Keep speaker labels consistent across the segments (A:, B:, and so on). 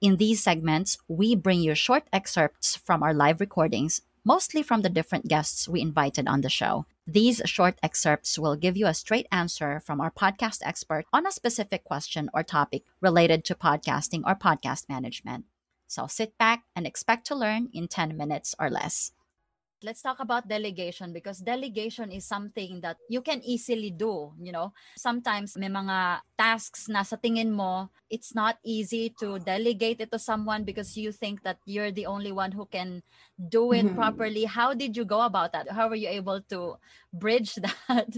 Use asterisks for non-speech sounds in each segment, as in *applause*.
A: in these segments, we bring you short excerpts from our live recordings, mostly from the different guests we invited on the show. These short excerpts will give you a straight answer from our podcast expert on a specific question or topic related to podcasting or podcast management. So sit back and expect to learn in 10 minutes or less. Let's talk about delegation because delegation is something that you can easily do, you know. Sometimes may mga tasks na sa tingin mo, it's not easy to delegate it to someone because you think that you're the only one who can do it mm-hmm. properly. How did you go about that? How were you able to bridge *laughs* that?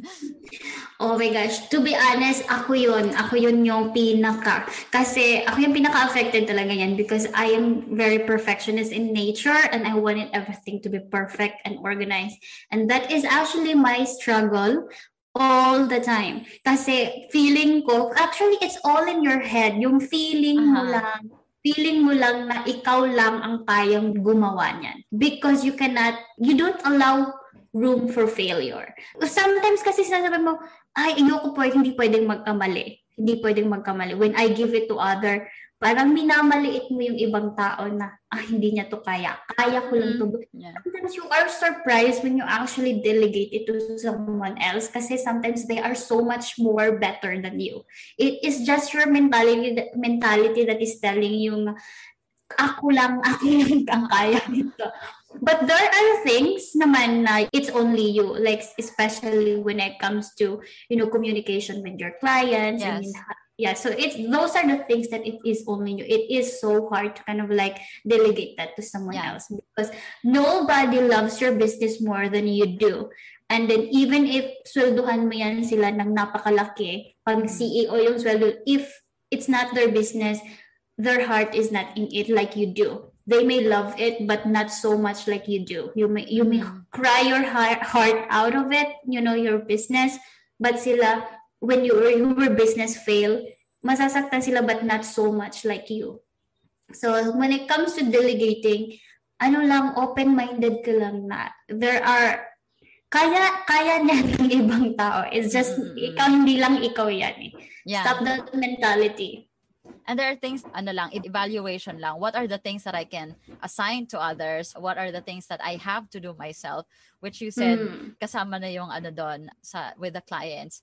B: Oh my gosh, to be honest, ako yun. Ako yun yung pinaka. Kasi ako yung pinaka-affected talaga yan because I am very perfectionist in nature and I wanted everything to be perfect and organized. And that is actually my struggle all the time. Kasi feeling ko, actually it's all in your head. Yung feeling uh-huh. mo lang feeling mo lang na ikaw lang ang kayang gumawa niyan. Because you cannot, you don't allow room for failure. Sometimes kasi sinasabi mo, ay, ayoko po, hindi pwedeng magkamali. Hindi pwedeng magkamali. When I give it to other, parang minamaliit mo yung ibang tao na, ah, hindi niya to kaya. Kaya ko lang to. Mm-hmm. Yeah. Sometimes you are surprised when you actually delegate it to someone else kasi sometimes they are so much more better than you. It is just your mentality, mentality that is telling you, ako lang, *laughs* ako lang ang kaya nito. But there are things naman na it's only you, like especially when it comes to, you know, communication with your clients yes. and yeah so it's those are the things that it is only you it is so hard to kind of like delegate that to someone yeah. else because nobody loves your business more than you do and then even if swelduhan mo yan sila ng napakalaki pag mm-hmm. CEO yung sweldo if it's not their business their heart is not in it like you do they may love it but not so much like you do you may you may mm-hmm. cry your heart, heart out of it you know your business but sila when your your business fail, masasaktan sila but not so much like you. So when it comes to delegating, ano lang open-minded ka lang na there are kaya kaya niya *laughs* ng ibang tao. It's just mm-hmm. ikaw hindi lang ikaw yan eh. Yeah. Stop that mentality.
A: And there are things, ano lang, evaluation lang. What are the things that I can assign to others? What are the things that I have to do myself? Which you said, mm. kasama na yung ano doon sa, with the clients.